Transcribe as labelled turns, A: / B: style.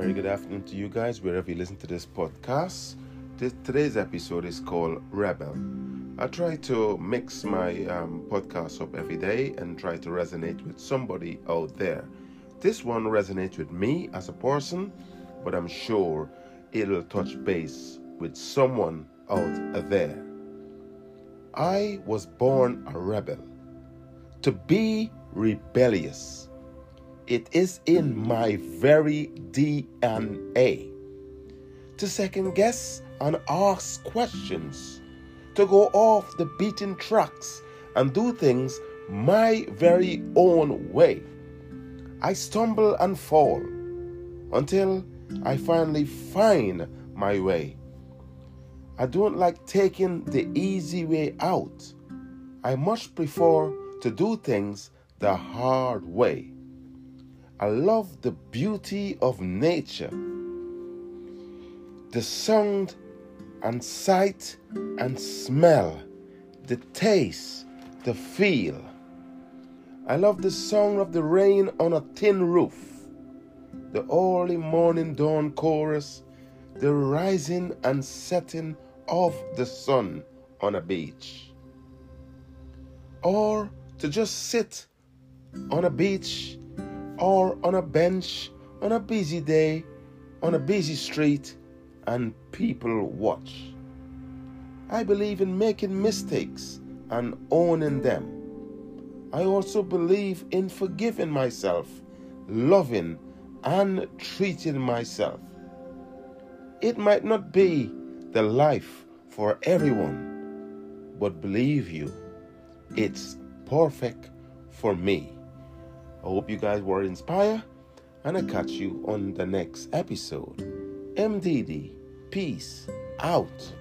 A: very good afternoon to you guys, wherever you listen to this podcast. This, today's episode is called Rebel. I try to mix my um, podcast up every day and try to resonate with somebody out there. This one resonates with me as a person, but I'm sure it'll touch base with someone out there. I was born a rebel. To be rebellious it is in my very DNA to second guess and ask questions, to go off the beaten tracks and do things my very own way. I stumble and fall until I finally find my way. I don't like taking the easy way out. I much prefer to do things the hard way. I love the beauty of nature, the sound and sight and smell, the taste, the feel. I love the sound of the rain on a tin roof, the early morning dawn chorus, the rising and setting of the sun on a beach. Or to just sit on a beach or on a bench on a busy day, on a busy street, and people watch. I believe in making mistakes and owning them. I also believe in forgiving myself, loving, and treating myself. It might not be the life for everyone, but believe you, it's perfect for me. I hope you guys were inspired, and I catch you on the next episode. MDD, peace out.